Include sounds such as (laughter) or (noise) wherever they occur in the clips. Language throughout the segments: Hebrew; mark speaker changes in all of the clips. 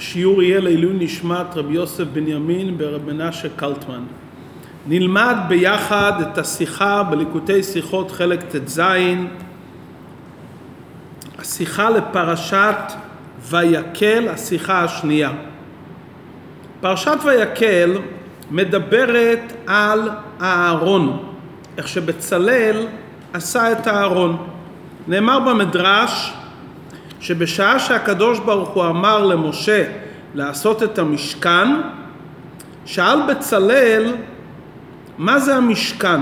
Speaker 1: השיעור יהיה לעילוי נשמת רבי יוסף בנימין ברב מנשה קלטמן. נלמד ביחד את השיחה בליקוטי שיחות חלק ט"ז, השיחה לפרשת ויקל, השיחה השנייה. פרשת ויקל מדברת על הארון, איך שבצלאל עשה את הארון. נאמר במדרש שבשעה שהקדוש ברוך הוא אמר למשה לעשות את המשכן, שאל בצלאל מה זה המשכן?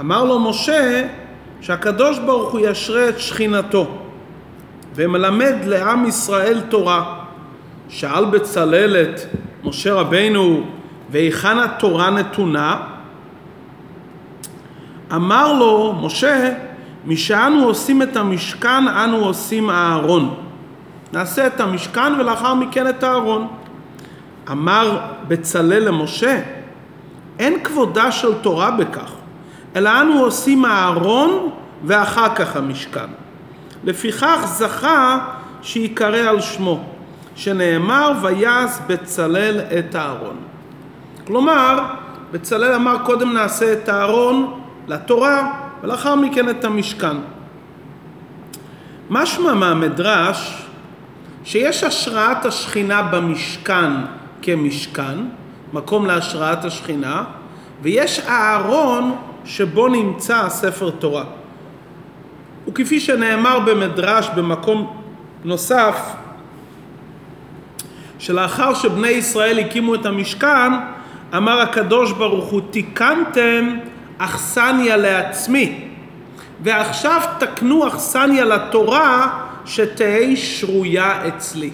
Speaker 1: אמר לו משה שהקדוש ברוך הוא ישרה את שכינתו ומלמד לעם ישראל תורה. שאל בצלאל את משה רבינו והיכן התורה נתונה? אמר לו משה משאנו עושים את המשכן אנו עושים הארון. נעשה את המשכן ולאחר מכן את הארון. אמר בצלאל למשה אין כבודה של תורה בכך, אלא אנו עושים הארון ואחר כך המשכן. לפיכך זכה שיקרא על שמו, שנאמר ויעש בצלאל את הארון. כלומר, בצלאל אמר קודם נעשה את הארון לתורה ולאחר מכן את המשכן. משמע מהמדרש שיש השראת השכינה במשכן כמשכן, מקום להשראת השכינה, ויש הארון שבו נמצא הספר תורה. וכפי שנאמר במדרש במקום נוסף, שלאחר שבני ישראל הקימו את המשכן, אמר הקדוש ברוך הוא, תיקנתם אכסניה לעצמי, ועכשיו תקנו אכסניה לתורה שתהא שרויה אצלי.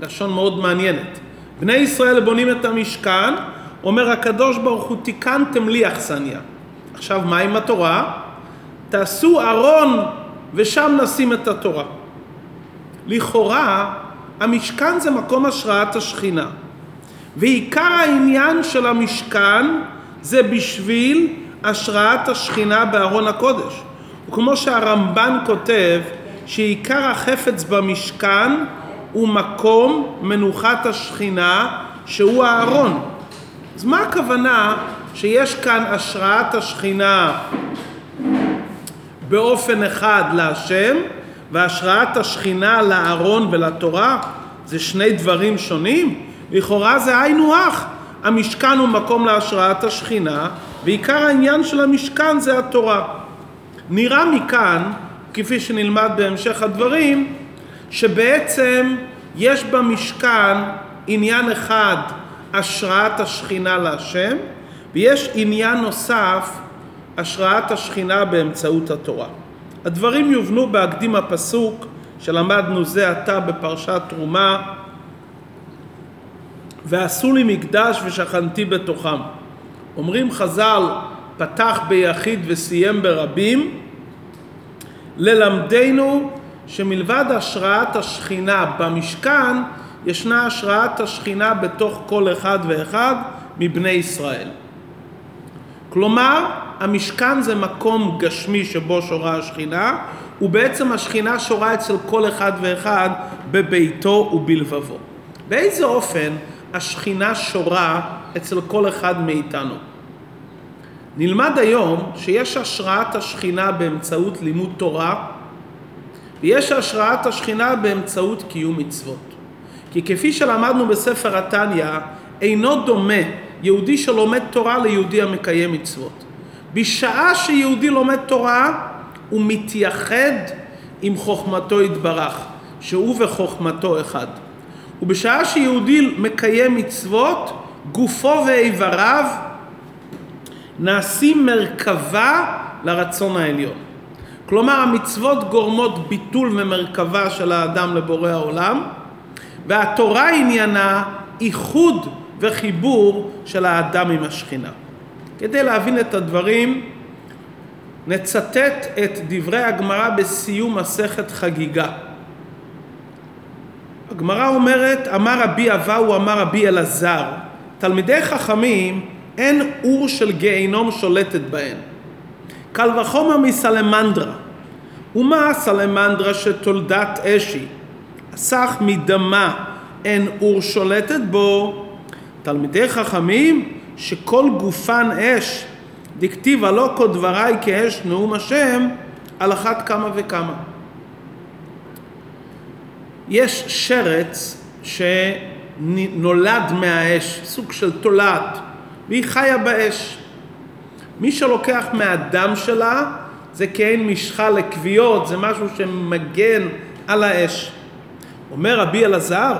Speaker 1: לשון מאוד מעניינת. בני ישראל בונים את המשכן, אומר הקדוש ברוך הוא תיקנתם לי אכסניה. עכשיו מה עם התורה? תעשו ארון ושם נשים את התורה. לכאורה המשכן זה מקום השראת השכינה ועיקר העניין של המשכן זה בשביל השראת השכינה בארון הקודש. וכמו שהרמב"ן כותב שעיקר החפץ במשכן הוא מקום מנוחת השכינה שהוא הארון. אז מה הכוונה שיש כאן השראת השכינה באופן אחד להשם והשראת השכינה לארון ולתורה זה שני דברים שונים? לכאורה זה היינו הך. המשכן הוא מקום להשראת השכינה ועיקר העניין של המשכן זה התורה. נראה מכאן, כפי שנלמד בהמשך הדברים, שבעצם יש במשכן עניין אחד, השראת השכינה להשם, ויש עניין נוסף, השראת השכינה באמצעות התורה. הדברים יובנו בהקדים הפסוק שלמדנו זה עתה בפרשת תרומה, ועשו לי מקדש ושכנתי בתוכם. אומרים חז"ל, פתח ביחיד וסיים ברבים, ללמדנו שמלבד השראת השכינה במשכן, ישנה השראת השכינה בתוך כל אחד ואחד מבני ישראל. כלומר, המשכן זה מקום גשמי שבו שורה השכינה, ובעצם השכינה שורה אצל כל אחד ואחד בביתו ובלבבו. באיזה אופן השכינה שורה אצל כל אחד מאיתנו? נלמד היום שיש השראת השכינה באמצעות לימוד תורה ויש השראת השכינה באמצעות קיום מצוות. כי כפי שלמדנו בספר התניא, אינו דומה יהודי שלומד תורה ליהודי המקיים מצוות. בשעה שיהודי לומד תורה, הוא מתייחד עם חוכמתו יתברך, שהוא וחוכמתו אחד. ובשעה שיהודי מקיים מצוות, גופו ואיבריו נעשים מרכבה לרצון העליון. כלומר המצוות גורמות ביטול ומרכבה של האדם לבורא העולם והתורה עניינה איחוד וחיבור של האדם עם השכינה. כדי להבין את הדברים נצטט את דברי הגמרא בסיום מסכת חגיגה. הגמרא אומרת, אמר רבי אבאו, אמר רבי אלעזר, תלמידי חכמים אין אור של גיהינום שולטת בהן. קל וחומר מסלמנדרה. ומה סלמנדרה שתולדת אשי? אסך מדמה אין אור שולטת בו. תלמידי חכמים שכל גופן אש, דכתיב הלא כל דבריי כאש נאום השם, על אחת כמה וכמה. יש שרץ שנולד מהאש, סוג של תולעת, והיא חיה באש. מי שלוקח מהדם שלה זה כאין משחה לכוויות, זה משהו שמגן על האש. אומר רבי אלעזר,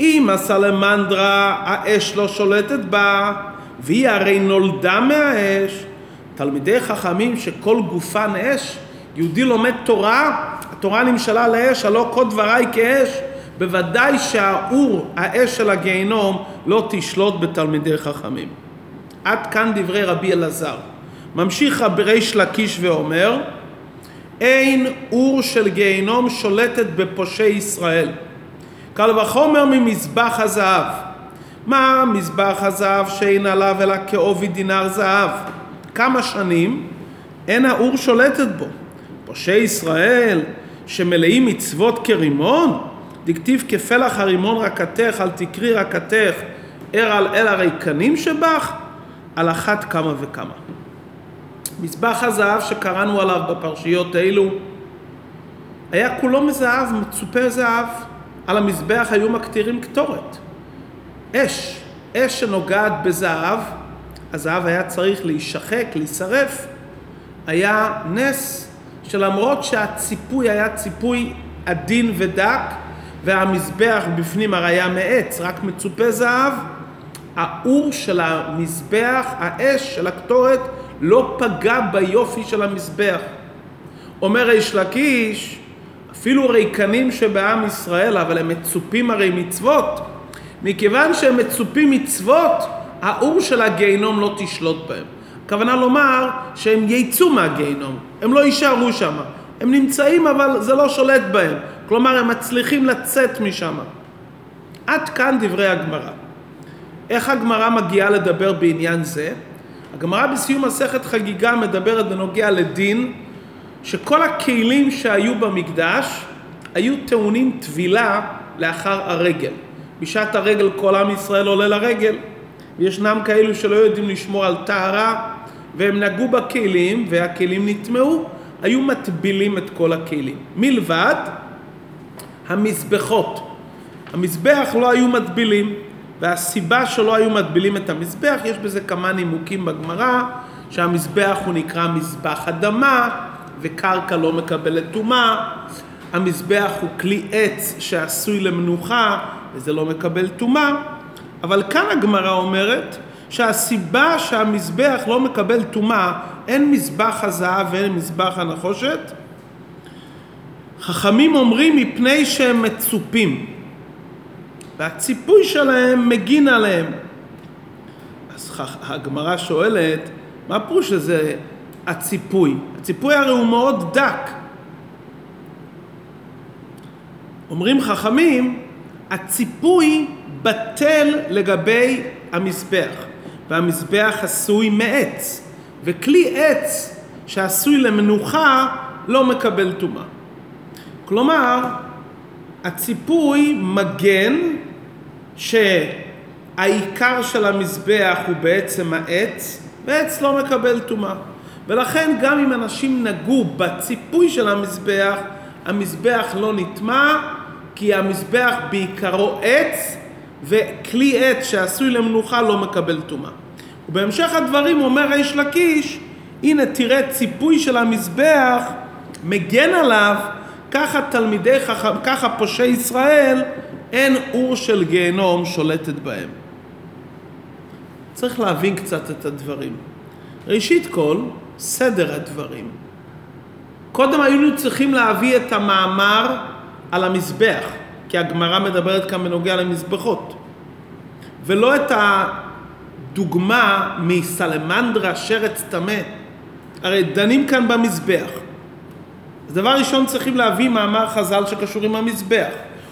Speaker 1: אם הסלמנדרה האש לא שולטת בה, והיא הרי נולדה מהאש, תלמידי חכמים שכל גופן אש, יהודי לומד תורה, התורה נמשלה לאש, הלא כל דבריי כאש, בוודאי שהאור, האש של הגיהנום, לא תשלוט בתלמידי חכמים. עד כאן דברי רבי אלעזר. ממשיך ריש לקיש ואומר, אין אור של גיהנום שולטת בפושעי ישראל. קל וחומר ממזבח הזהב. מה מזבח הזהב שאין עליו אלא כעובי דינר זהב? כמה שנים אין האור שולטת בו. פושעי ישראל שמלאים מצוות כרימון, דכתיב כפלח הרימון רקתך, אל תקרי רקתך, ער על אל הריקנים שבך, על אחת כמה וכמה. מזבח הזהב שקראנו עליו בפרשיות האלו היה כולו מזהב, מצופה זהב. על המזבח היו מקטירים קטורת. אש, אש שנוגעת בזהב, הזהב היה צריך להישחק, להישרף. היה נס שלמרות שהציפוי היה ציפוי עדין ודק, והמזבח בפנים הרי היה מעץ, רק מצופה זהב, האור של המזבח, האש של הקטורת, לא פגע ביופי של המזבח. אומר ריש לקיש, אפילו ריקנים שבעם ישראל, אבל הם מצופים הרי מצוות, מכיוון שהם מצופים מצוות, האור של הגיהנום לא תשלוט בהם. הכוונה לומר שהם יצאו מהגיהנום, הם לא יישארו שם. הם נמצאים אבל זה לא שולט בהם. כלומר, הם מצליחים לצאת משם. עד כאן דברי הגמרא. איך הגמרא מגיעה לדבר בעניין זה? הגמרא בסיום מסכת חגיגה מדברת בנוגע לדין שכל הכלים שהיו במקדש היו טעונים טבילה לאחר הרגל. בשעת הרגל כל עם ישראל עולה לרגל, וישנם כאלו שלא יודעים לשמור על טהרה, והם נגעו בכלים והכלים נטמעו, היו מטבילים את כל הכלים. מלבד המזבחות. המזבח לא היו מטבילים, והסיבה שלא היו מטבילים את המזבח, יש בזה כמה נימוקים בגמרא, שהמזבח הוא נקרא מזבח אדמה, וקרקע לא מקבלת טומאה, המזבח הוא כלי עץ שעשוי למנוחה, וזה לא מקבל טומאה, אבל כאן הגמרא אומרת שהסיבה שהמזבח לא מקבל טומאה, אין מזבח הזהב ואין מזבח הנחושת, חכמים אומרים מפני שהם מצופים. והציפוי שלהם מגין עליהם. אז הגמרא שואלת, מה פירוש שזה הציפוי? הציפוי הרי הוא מאוד דק. אומרים חכמים, הציפוי בטל לגבי המזבח, והמזבח עשוי מעץ, וכלי עץ שעשוי למנוחה לא מקבל טומאה. כלומר, הציפוי מגן שהעיקר של המזבח הוא בעצם העץ, ועץ לא מקבל טומאה. ולכן גם אם אנשים נגעו בציפוי של המזבח, המזבח לא נטמע, כי המזבח בעיקרו עץ, וכלי עץ שעשוי למנוחה לא מקבל טומאה. ובהמשך הדברים אומר ריש לקיש, הנה תראה ציפוי של המזבח מגן עליו ככה תלמידי חכם, ככה פושעי ישראל, אין אור של גיהנום שולטת בהם. צריך להבין קצת את הדברים. ראשית כל, סדר הדברים. קודם היינו צריכים להביא את המאמר על המזבח, כי הגמרא מדברת כאן בנוגע למזבחות, ולא את הדוגמה מסלמנדרה שרץ טמא. הרי דנים כאן במזבח. אז דבר ראשון צריכים להביא מאמר חז"ל שקשור עם המזבח.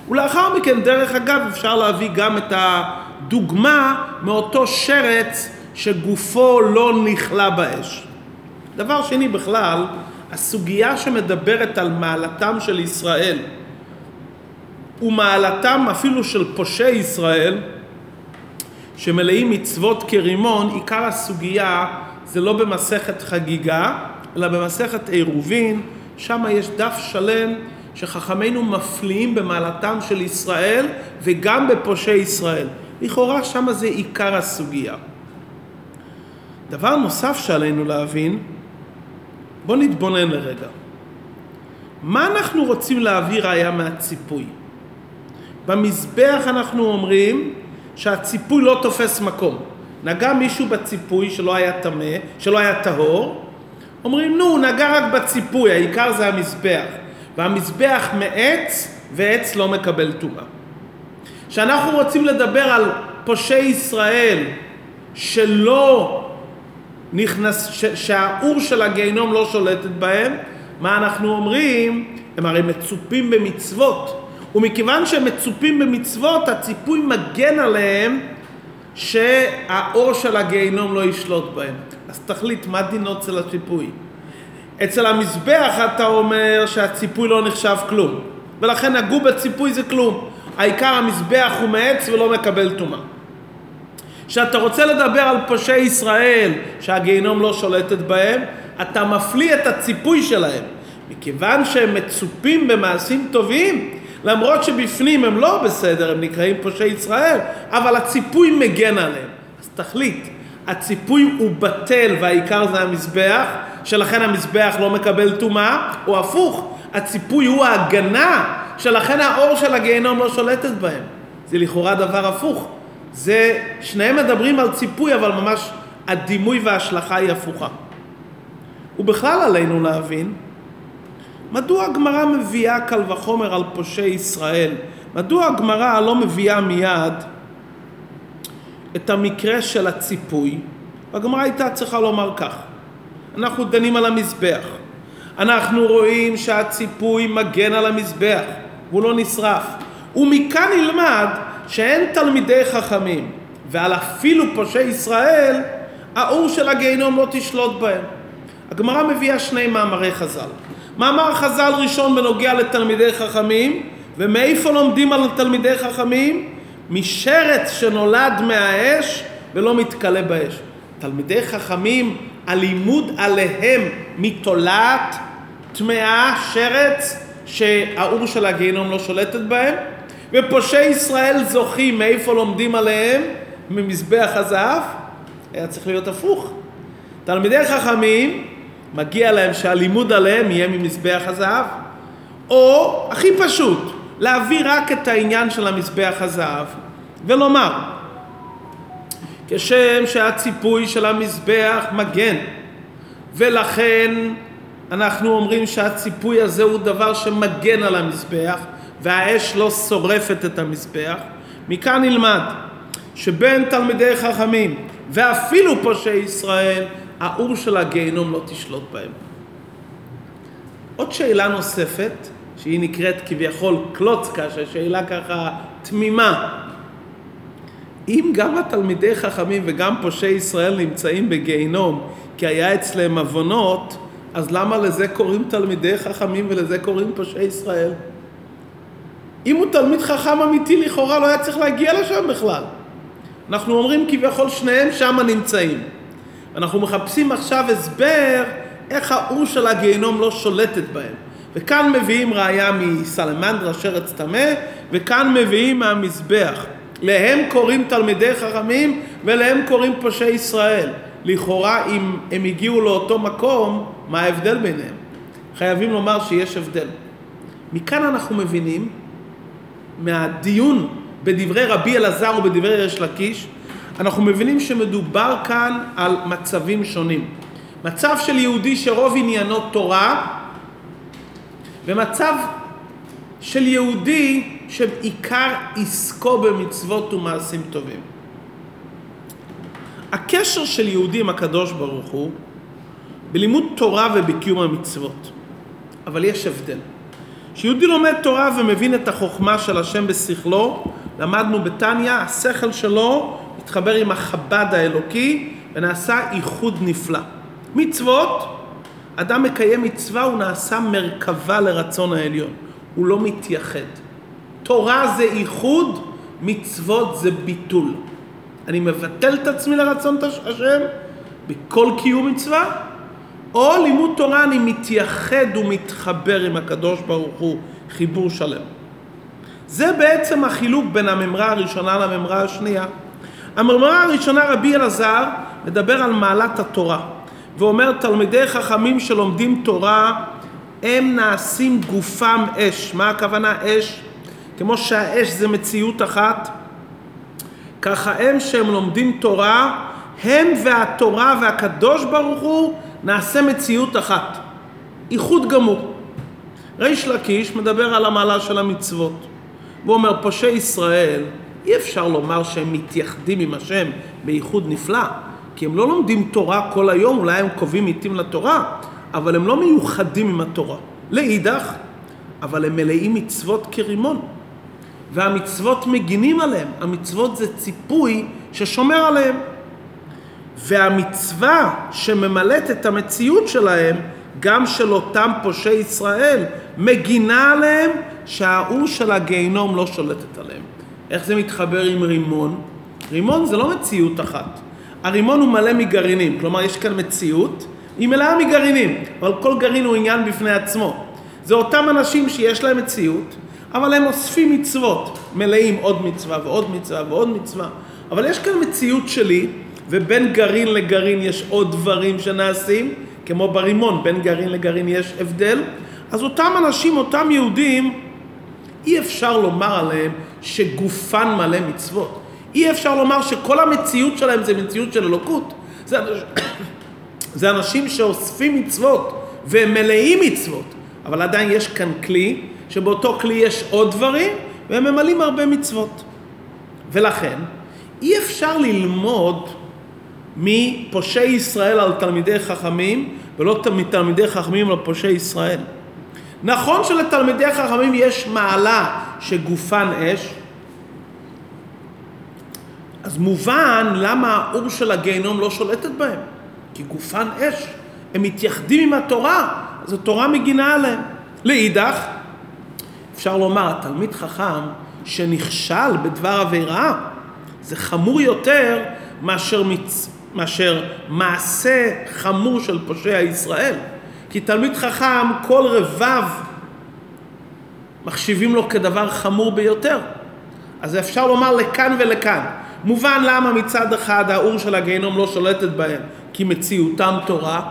Speaker 1: ולאחר מכן, דרך אגב, אפשר להביא גם את הדוגמה מאותו שרץ שגופו לא נכלה באש. דבר שני בכלל, הסוגיה שמדברת על מעלתם של ישראל ומעלתם אפילו של פושעי ישראל, שמלאים מצוות כרימון, עיקר הסוגיה זה לא במסכת חגיגה, אלא במסכת עירובין, שם יש דף שלם שחכמינו מפליאים במעלתם של ישראל וגם בפושעי ישראל. לכאורה שם זה עיקר הסוגיה. דבר נוסף שעלינו להבין, בואו נתבונן לרגע. מה אנחנו רוצים להביא ראיה מהציפוי? במזבח אנחנו אומרים שהציפוי לא תופס מקום. נגע מישהו בציפוי שלא היה טמא, שלא היה טהור, אומרים נו, הוא נגע רק בציפוי, העיקר זה המזבח. והמזבח מעץ, ועץ לא מקבל טומאה. כשאנחנו רוצים לדבר על פושעי ישראל שלא נכנס, ש, שהאור של הגיהנום לא שולטת בהם, מה אנחנו אומרים? הם הרי מצופים במצוות, ומכיוון שהם מצופים במצוות, הציפוי מגן עליהם שהאור של הגיהנום לא ישלוט בהם. אז תחליט מה דינו אצל הציפוי. אצל המזבח אתה אומר שהציפוי לא נחשב כלום, ולכן נגעו בציפוי זה כלום. העיקר המזבח הוא מעץ ולא מקבל טומאה. כשאתה רוצה לדבר על פושעי ישראל שהגיהנום לא שולטת בהם, אתה מפליא את הציפוי שלהם. מכיוון שהם מצופים במעשים טובים, למרות שבפנים הם לא בסדר, הם נקראים פושעי ישראל, אבל הציפוי מגן עליהם. אז תחליט, הציפוי הוא בטל והעיקר זה המזבח, שלכן המזבח לא מקבל טומאה, או הפוך, הציפוי הוא ההגנה, שלכן האור של הגיהנום לא שולטת בהם. זה לכאורה דבר הפוך. זה, שניהם מדברים על ציפוי, אבל ממש הדימוי וההשלכה היא הפוכה. ובכלל עלינו להבין מדוע הגמרא מביאה קל וחומר על פושעי ישראל? מדוע הגמרא לא מביאה מיד את המקרה של הציפוי? הגמרא הייתה צריכה לומר כך: אנחנו דנים על המזבח, אנחנו רואים שהציפוי מגן על המזבח והוא לא נשרף, ומכאן נלמד שאין תלמידי חכמים ועל אפילו פושעי ישראל האור של הגיהנום לא תשלוט בהם. הגמרא מביאה שני מאמרי חז"ל. מאמר חז"ל ראשון בנוגע לתלמידי חכמים, ומאיפה לומדים על תלמידי חכמים? משרץ שנולד מהאש ולא מתכלה באש. תלמידי חכמים, הלימוד עליהם מתולעת, טמאה, שרץ, שהאור של הגיהנום לא שולטת בהם, ופושעי ישראל זוכים, מאיפה לומדים עליהם? ממזבח הזהב? היה צריך להיות הפוך. תלמידי חכמים מגיע להם שהלימוד עליהם יהיה ממזבח הזהב. או, הכי פשוט, להביא רק את העניין של המזבח הזהב ולומר, כשם שהציפוי של המזבח מגן, ולכן אנחנו אומרים שהציפוי הזה הוא דבר שמגן על המזבח, והאש לא שורפת את המזבח, מכאן נלמד שבין תלמידי חכמים ואפילו פושעי ישראל האור של הגיהנום לא תשלוט בהם. עוד שאלה נוספת, שהיא נקראת כביכול קלוצקה, ששאלה ככה תמימה. אם גם התלמידי חכמים וגם פושעי ישראל נמצאים בגיהנום כי היה אצלם עוונות, אז למה לזה קוראים תלמידי חכמים ולזה קוראים פושעי ישראל? אם הוא תלמיד חכם אמיתי לכאורה לא היה צריך להגיע לשם בכלל. אנחנו אומרים כביכול שניהם שם נמצאים. אנחנו מחפשים עכשיו הסבר איך האור של הגיהנום לא שולטת בהם. וכאן מביאים ראיה מסלמנדרה שרץ טמא, וכאן מביאים מהמזבח. להם קוראים תלמידי חכמים ולהם קוראים פושעי ישראל. לכאורה אם הם הגיעו לאותו מקום, מה ההבדל ביניהם? חייבים לומר שיש הבדל. מכאן אנחנו מבינים, מהדיון בדברי רבי אלעזר ובדברי ריש לקיש, אנחנו מבינים שמדובר כאן על מצבים שונים. מצב של יהודי שרוב עניינו תורה, ומצב של יהודי שעיקר עסקו במצוות ומעשים טובים. הקשר של יהודי עם הקדוש ברוך הוא בלימוד תורה ובקיום המצוות. אבל יש הבדל. כשיהודי לומד תורה ומבין את החוכמה של השם בשכלו, למדנו בתניא, השכל שלו מתחבר עם החב"ד האלוקי ונעשה איחוד נפלא. מצוות, אדם מקיים מצווה, הוא נעשה מרכבה לרצון העליון, הוא לא מתייחד. תורה זה איחוד, מצוות זה ביטול. אני מבטל את עצמי לרצון את השם בכל קיום מצווה, או לימוד תורה אני מתייחד ומתחבר עם הקדוש ברוך הוא, חיבור שלם. זה בעצם החילוק בין הממרה הראשונה לממרה השנייה. הממרה הראשונה, רבי אלעזר, מדבר על מעלת התורה, ואומר תלמידי חכמים שלומדים תורה, הם נעשים גופם אש. מה הכוונה אש? כמו שהאש זה מציאות אחת, ככה הם שהם לומדים תורה, הם והתורה והקדוש ברוך הוא נעשה מציאות אחת, איחוד גמור. ריש לקיש מדבר על המעלה של המצוות. והוא אומר, פושעי ישראל, אי אפשר לומר שהם מתייחדים עם השם בייחוד נפלא, כי הם לא לומדים תורה כל היום, אולי הם קובעים עיתים לתורה, אבל הם לא מיוחדים עם התורה. לאידך, אבל הם מלאים מצוות כרימון. והמצוות מגינים עליהם, המצוות זה ציפוי ששומר עליהם. והמצווה שממלאת את המציאות שלהם, גם של אותם פושעי ישראל, מגינה עליהם שהאור של הגיהנום לא שולטת עליהם. איך זה מתחבר עם רימון? רימון זה לא מציאות אחת. הרימון הוא מלא מגרעינים, כלומר יש כאן מציאות, היא מלאה מגרעינים, אבל כל גרעין הוא עניין בפני עצמו. זה אותם אנשים שיש להם מציאות, אבל הם אוספים מצוות, מלאים עוד מצווה ועוד מצווה ועוד מצווה. אבל יש כאן מציאות שלי, ובין גרעין לגרעין יש עוד דברים שנעשים, כמו ברימון, בין גרעין לגרעין יש הבדל. אז אותם אנשים, אותם יהודים, אי אפשר לומר עליהם שגופן מלא מצוות. אי אפשר לומר שכל המציאות שלהם זה מציאות של אלוקות. זה, (coughs) זה אנשים שאוספים מצוות והם מלאים מצוות, אבל עדיין יש כאן כלי, שבאותו כלי יש עוד דברים, והם ממלאים הרבה מצוות. ולכן, אי אפשר ללמוד מפושעי ישראל על תלמידי חכמים, ולא מתלמידי חכמים על פושעי ישראל. נכון שלתלמידי חכמים יש מעלה שגופן אש, אז מובן למה האור של הגיהנום לא שולטת בהם, כי גופן אש, הם מתייחדים עם התורה, אז התורה מגינה עליהם. לאידך, אפשר לומר, התלמיד חכם שנכשל בדבר עבירה, זה חמור יותר מאשר, מצ... מאשר מעשה חמור של פושע ישראל. כי תלמיד חכם, כל רבב מחשיבים לו כדבר חמור ביותר. אז אפשר לומר לכאן ולכאן. מובן למה מצד אחד האור של הגיהנום לא שולטת בהם, כי מציאותם תורה,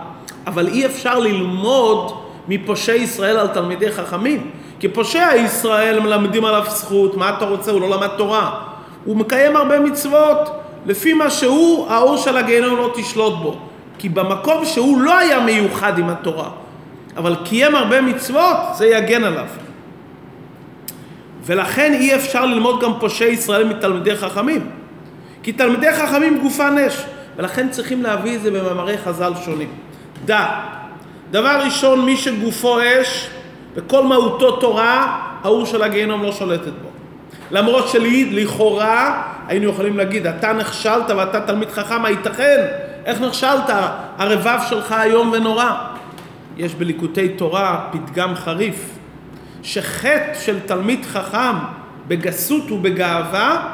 Speaker 1: אבל אי אפשר ללמוד מפושעי ישראל על תלמידי חכמים. כי פושע ישראל מלמדים עליו זכות, מה אתה רוצה? הוא לא למד תורה. הוא מקיים הרבה מצוות, לפי מה שהוא, האור של הגיהנום לא תשלוט בו. כי במקום שהוא לא היה מיוחד עם התורה, אבל קיים הרבה מצוות, זה יגן עליו. ולכן אי אפשר ללמוד גם פושעי ישראל מתלמידי חכמים. כי תלמידי חכמים גופן אש, ולכן צריכים להביא את זה במאמרי חז"ל שונים. דע, דבר ראשון, מי שגופו אש וכל מהותו תורה, האור של הגיהנום לא שולטת בו. למרות שלכאורה היינו יכולים להגיד, אתה נכשלת ואתה תלמיד חכם, הייתכן? איך נכשלת? הרבב שלך איום ונורא. יש בליקוטי תורה פתגם חריף, שחטא של תלמיד חכם בגסות ובגאווה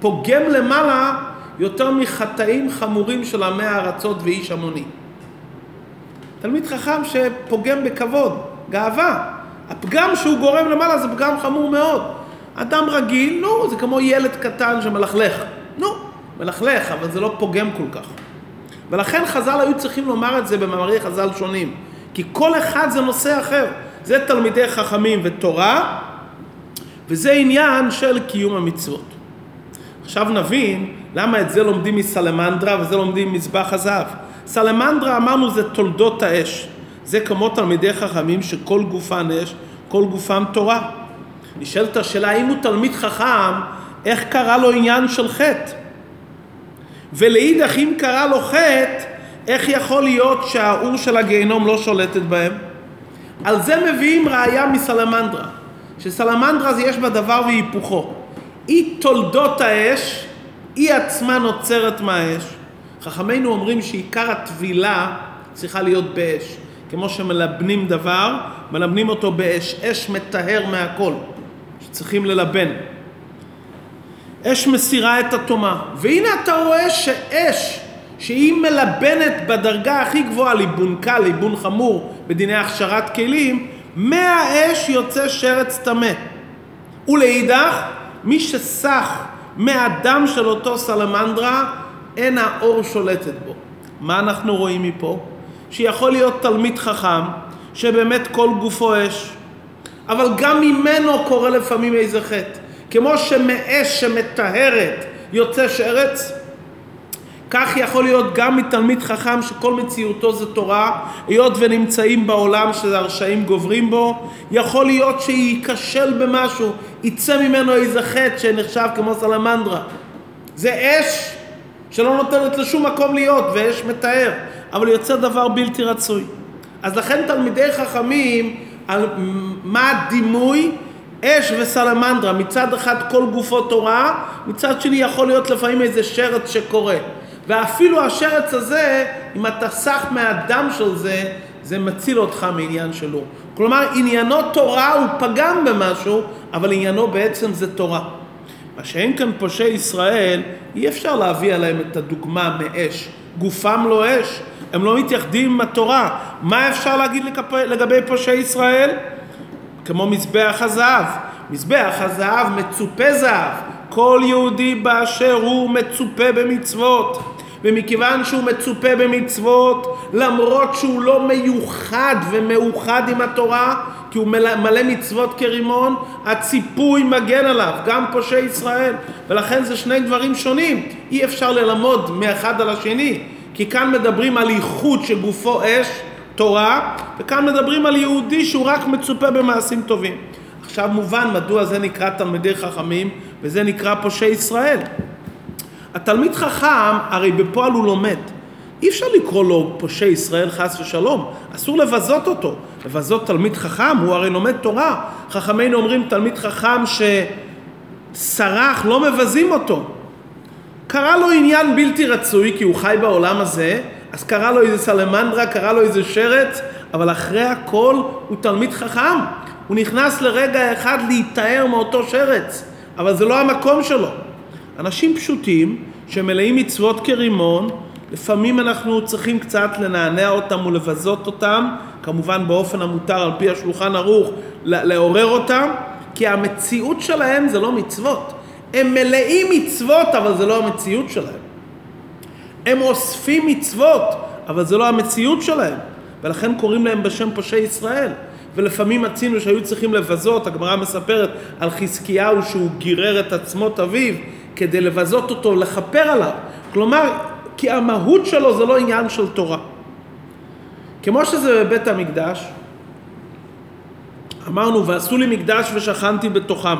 Speaker 1: פוגם למעלה יותר מחטאים חמורים של עמי הארצות ואיש המוני. תלמיד חכם שפוגם בכבוד, גאווה. הפגם שהוא גורם למעלה זה פגם חמור מאוד. אדם רגיל, נו, זה כמו ילד קטן שמלכלך. נו, מלכלך, אבל זה לא פוגם כל כך. ולכן חז"ל היו צריכים לומר את זה במאמרי חז"ל שונים. כי כל אחד זה נושא אחר. זה תלמידי חכמים ותורה, וזה עניין של קיום המצוות. עכשיו נבין למה את זה לומדים מסלמנדרה וזה לומדים ממזבח הזהב. סלמנדרה אמרנו זה תולדות האש. זה כמו תלמידי חכמים שכל גופם אש, כל גופם תורה. נשאלת השאלה האם הוא תלמיד חכם, איך קרה לו עניין של חטא? ולאידך אם קרה לו חטא, איך יכול להיות שהאור של הגיהנום לא שולטת בהם? על זה מביאים ראייה מסלמנדרה, שסלמנדרה זה יש בה דבר והיפוכו. היא תולדות האש, היא עצמה נוצרת מהאש. חכמינו אומרים שעיקר הטבילה צריכה להיות באש. כמו שמלבנים דבר, מלבנים אותו באש. אש מטהר מהכל. שצריכים ללבן. אש מסירה את הטומאה. והנה אתה רואה שאש, שהיא מלבנת בדרגה הכי גבוהה, ליבון קל, ליבון חמור, בדיני הכשרת כלים, מהאש יוצא שרץ טמא. ולאידך, מי שסח מהדם של אותו סלמנדרה, אין האור שולטת בו. מה אנחנו רואים מפה? שיכול להיות תלמיד חכם, שבאמת כל גופו אש, אבל גם ממנו קורה לפעמים איזה חטא. כמו שמאש שמטהרת יוצא שרץ, כך יכול להיות גם מתלמיד חכם שכל מציאותו זה תורה, היות ונמצאים בעולם שהרשעים גוברים בו, יכול להיות שייכשל במשהו, יצא ממנו איזה חטא שנחשב כמו סלמנדרה. זה אש שלא נותנת לשום מקום להיות, ואש מטהר, אבל יוצא דבר בלתי רצוי. אז לכן תלמידי חכמים, על מה הדימוי? אש וסלמנדרה, מצד אחד כל גופו תורה, מצד שני יכול להיות לפעמים איזה שרץ שקורה. ואפילו השרץ הזה, אם אתה סח מהדם של זה, זה מציל אותך מעניין שלו. כלומר, עניינו תורה הוא פגם במשהו, אבל עניינו בעצם זה תורה. מה שאין כאן פושעי ישראל, אי אפשר להביא עליהם את הדוגמה מאש. גופם לא אש, הם לא מתייחדים עם התורה. מה אפשר להגיד לגבי פושעי ישראל? כמו מזבח הזהב. מזבח הזהב מצופה זהב. כל יהודי באשר הוא מצופה במצוות. ומכיוון שהוא מצופה במצוות, למרות שהוא לא מיוחד ומאוחד עם התורה, כי הוא מלא מצוות כרימון, הציפוי מגן עליו, גם פושעי ישראל. ולכן זה שני דברים שונים. אי אפשר ללמוד מאחד על השני, כי כאן מדברים על ייחוד שגופו אש, תורה, וכאן מדברים על יהודי שהוא רק מצופה במעשים טובים. עכשיו מובן מדוע זה נקרא תלמידי חכמים וזה נקרא פושעי ישראל. התלמיד חכם, הרי בפועל הוא לומד. אי אפשר לקרוא לו פושע ישראל חס ושלום, אסור לבזות אותו. לבזות תלמיד חכם, הוא הרי לומד תורה. חכמינו אומרים תלמיד חכם שסרח, לא מבזים אותו. קרה לו עניין בלתי רצוי כי הוא חי בעולם הזה, אז קרה לו איזה סלמנדרה, קרה לו איזה שרץ, אבל אחרי הכל הוא תלמיד חכם. הוא נכנס לרגע אחד להיטהר מאותו שרץ, אבל זה לא המקום שלו. אנשים פשוטים שמלאים מצוות כרימון, לפעמים אנחנו צריכים קצת לנענע אותם ולבזות אותם, כמובן באופן המותר על פי השולחן ערוך, לעורר אותם, כי המציאות שלהם זה לא מצוות. הם מלאים מצוות, אבל זה לא המציאות שלהם. הם אוספים מצוות, אבל זה לא המציאות שלהם. ולכן קוראים להם בשם פושעי ישראל. ולפעמים מצינו שהיו צריכים לבזות, הגמרא מספרת על חזקיהו שהוא גירר את עצמות אביו כדי לבזות אותו, לכפר עליו. כלומר, כי המהות שלו זה לא עניין של תורה. כמו שזה בבית המקדש, אמרנו, ועשו לי מקדש ושכנתי בתוכם.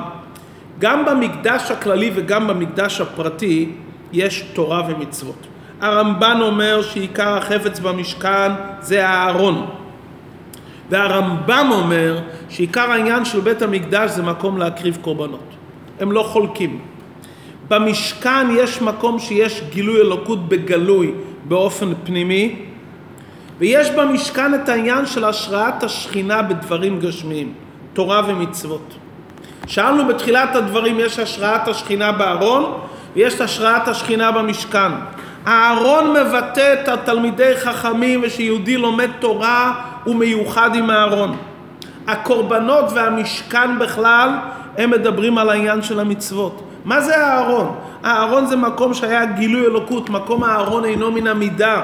Speaker 1: גם במקדש הכללי וגם במקדש הפרטי יש תורה ומצוות. הרמב"ן אומר שעיקר החפץ במשכן זה הארון. והרמב"ם אומר שעיקר העניין של בית המקדש זה מקום להקריב קורבנות. הם לא חולקים. במשכן יש מקום שיש גילוי אלוקות בגלוי באופן פנימי, ויש במשכן את העניין של השראת השכינה בדברים גשמיים, תורה ומצוות. שאלנו בתחילת הדברים, יש השראת השכינה בארון, ויש השראת השכינה במשכן. הארון מבטא את התלמידי חכמים, ושיהודי לומד תורה הוא מיוחד עם הארון. הקורבנות והמשכן בכלל, הם מדברים על העניין של המצוות. מה זה הארון? הארון זה מקום שהיה גילוי אלוקות, מקום הארון אינו מן המידה.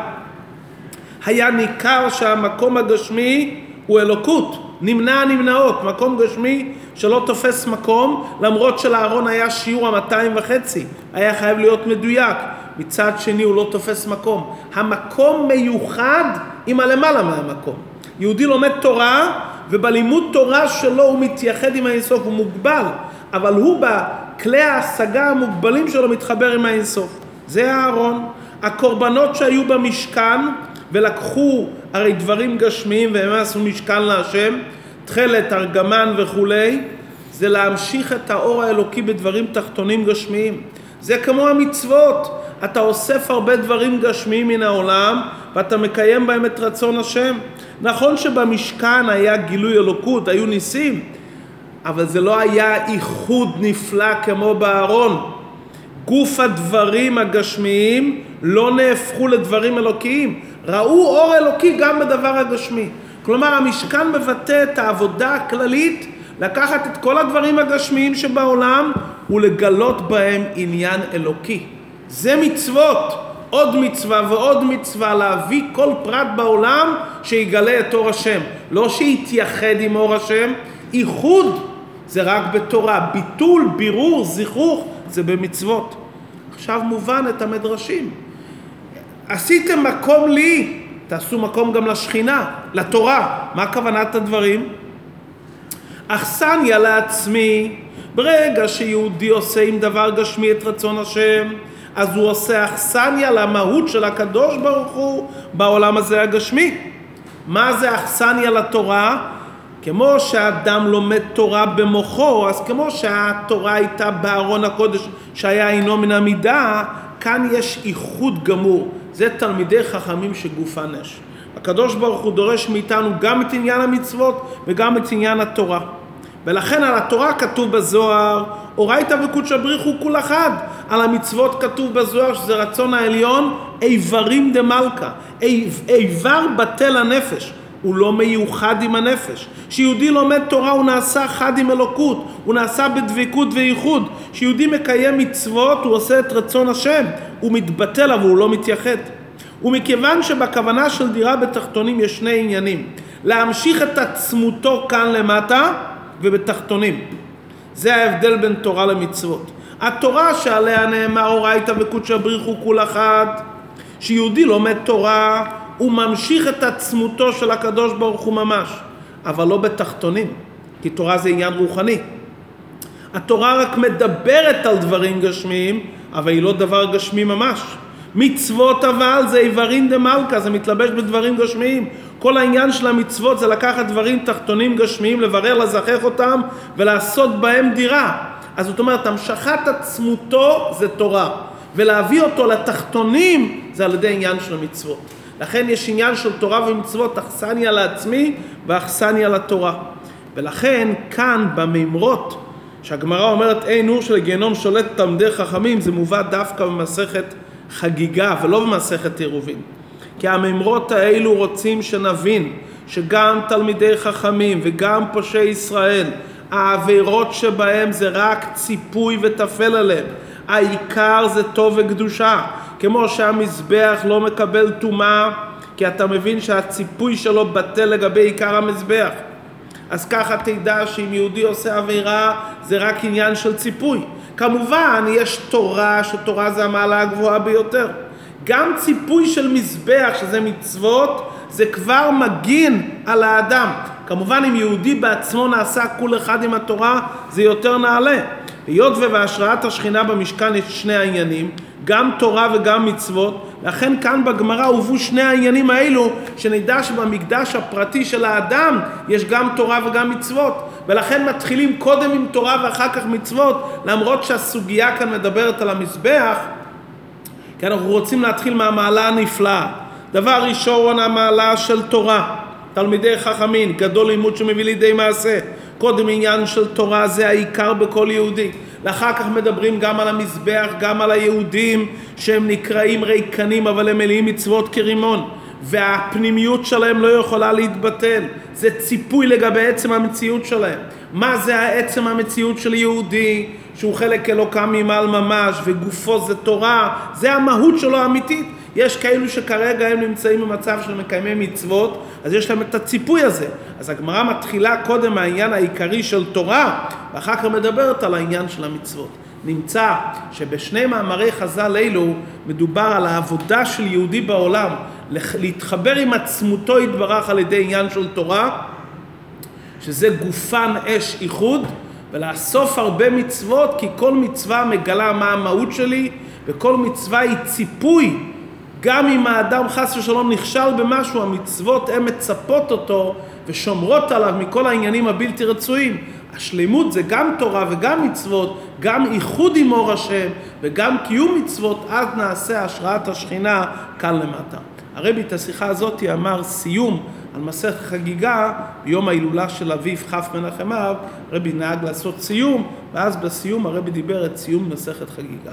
Speaker 1: היה ניכר שהמקום הגשמי הוא אלוקות, נמנע הנמנעות, מקום גשמי שלא תופס מקום, למרות שלארון היה שיעור המאתיים וחצי, היה חייב להיות מדויק. מצד שני הוא לא תופס מקום. המקום מיוחד עם הלמעלה מהמקום. יהודי לומד תורה, ובלימוד תורה שלו הוא מתייחד עם האינסוף, הוא מוגבל, אבל הוא בכלי ההשגה המוגבלים שלו מתחבר עם האינסוף. זה הארון. הקורבנות שהיו במשכן ולקחו הרי דברים גשמיים והם עשו משכן להשם, תכלת, ארגמן וכולי, זה להמשיך את האור האלוקי בדברים תחתונים גשמיים. זה כמו המצוות. אתה אוסף הרבה דברים גשמיים מן העולם ואתה מקיים בהם את רצון השם. נכון שבמשכן היה גילוי אלוקות, היו ניסים, אבל זה לא היה איחוד נפלא כמו בארון. גוף הדברים הגשמיים לא נהפכו לדברים אלוקיים. ראו אור אלוקי גם בדבר הגשמי. כלומר, המשכן מבטא את העבודה הכללית לקחת את כל הדברים הגשמיים שבעולם ולגלות בהם עניין אלוקי. זה מצוות. עוד מצווה ועוד מצווה להביא כל פרט בעולם שיגלה את אור השם. לא שיתייחד עם אור השם, איחוד זה רק בתורה. ביטול, בירור, זיכוך, זה במצוות. עכשיו מובן את המדרשים. עשיתם מקום לי, תעשו מקום גם לשכינה, לתורה. מה כוונת הדברים? אכסניה לעצמי, ברגע שיהודי עושה עם דבר גשמי את רצון השם, אז הוא עושה אכסניה למהות של הקדוש ברוך הוא בעולם הזה הגשמי. מה זה אכסניה לתורה? כמו שאדם לומד תורה במוחו, אז כמו שהתורה הייתה בארון הקודש שהיה אינו מן המידה, כאן יש איחוד גמור. זה תלמידי חכמים שגופן אש. הקדוש ברוך הוא דורש מאיתנו גם את עניין המצוות וגם את עניין התורה. ולכן על התורה כתוב בזוהר, אורייתא וקודשא בריחו כול אחד. על המצוות כתוב בזוהר שזה רצון העליון, איברים דמלכה. איבר בטל הנפש. הוא לא מיוחד עם הנפש. כשיהודי לומד תורה הוא נעשה חד עם אלוקות, הוא נעשה בדבקות וייחוד. כשיהודי מקיים מצוות הוא עושה את רצון השם, הוא מתבטל אבל הוא לא מתייחד. ומכיוון שבכוונה של דירה בתחתונים יש שני עניינים, להמשיך את עצמותו כאן למטה ובתחתונים. זה ההבדל בין תורה למצוות. התורה שעליה נאמר אורייתא וקודשא בריחו כול אחת, שיהודי לומד תורה הוא ממשיך את עצמותו של הקדוש ברוך הוא ממש, אבל לא בתחתונים, כי תורה זה עניין רוחני. התורה רק מדברת על דברים גשמיים, אבל היא לא דבר גשמי ממש. מצוות אבל זה איברין דמלכה, זה מתלבש בדברים גשמיים. כל העניין של המצוות זה לקחת דברים תחתונים גשמיים, לברר, לזכח אותם ולעשות בהם דירה. אז זאת אומרת, המשכת עצמותו זה תורה, ולהביא אותו לתחתונים זה על ידי עניין של המצוות. לכן יש עניין של תורה ומצוות, אכסניה לעצמי ואכסניה לתורה. ולכן כאן במימרות, שהגמרא אומרת אין נור של גיהנום שולט תלמידי חכמים, זה מובא דווקא במסכת חגיגה ולא במסכת עירובין. כי המימרות האלו רוצים שנבין שגם תלמידי חכמים וגם פושעי ישראל, העבירות שבהם זה רק ציפוי וטפל עליהם. העיקר זה טוב וקדושה. כמו שהמזבח לא מקבל טומאה, כי אתה מבין שהציפוי שלו בטל לגבי עיקר המזבח. אז ככה תדע שאם יהודי עושה עבירה זה רק עניין של ציפוי. כמובן יש תורה, שתורה זה המעלה הגבוהה ביותר. גם ציפוי של מזבח, שזה מצוות, זה כבר מגין על האדם. כמובן אם יהודי בעצמו נעשה כול אחד עם התורה, זה יותר נעלה. היות ובהשראת השכינה במשכן יש שני העניינים, גם תורה וגם מצוות, לכן כאן בגמרא הובאו שני העניינים האלו, שנדע שבמקדש הפרטי של האדם יש גם תורה וגם מצוות, ולכן מתחילים קודם עם תורה ואחר כך מצוות, למרות שהסוגיה כאן מדברת על המזבח, כי אנחנו רוצים להתחיל מהמעלה הנפלאה. דבר ראשון, המעלה של תורה. תלמידי חכמים, גדול לימוד שמביא לידי מעשה. קודם עניין של תורה זה העיקר בכל יהודי. ואחר כך מדברים גם על המזבח, גם על היהודים שהם נקראים ריקנים אבל הם מלאים מצוות כרימון. והפנימיות שלהם לא יכולה להתבטל. זה ציפוי לגבי עצם המציאות שלהם. מה זה העצם המציאות של יהודי, שהוא חלק אלוקם ממעל ממש, וגופו זה תורה, זה המהות שלו האמיתית. יש כאלו שכרגע הם נמצאים במצב של מקיימי מצוות, אז יש להם את הציפוי הזה. אז הגמרא מתחילה קודם מהעניין העיקרי של תורה, ואחר כך מדברת על העניין של המצוות. נמצא שבשני מאמרי חז"ל אלו מדובר על העבודה של יהודי בעולם להתחבר עם עצמותו יתברך על ידי עניין של תורה, שזה גופן אש איחוד, ולאסוף הרבה מצוות, כי כל מצווה מגלה מה המהות שלי, וכל מצווה היא ציפוי גם אם האדם חס ושלום נכשל במשהו, המצוות הן מצפות אותו ושומרות עליו מכל העניינים הבלתי רצויים. השלימות זה גם תורה וגם מצוות, גם איחוד עם אור השם וגם קיום מצוות, אז נעשה השראת השכינה כאן למטה. הרבי את השיחה הזאת אמר סיום על מסכת חגיגה, ביום ההילולה של אביו כ' מנחם אב, רבי נהג לעשות סיום, ואז בסיום הרבי דיבר את סיום מסכת חגיגה.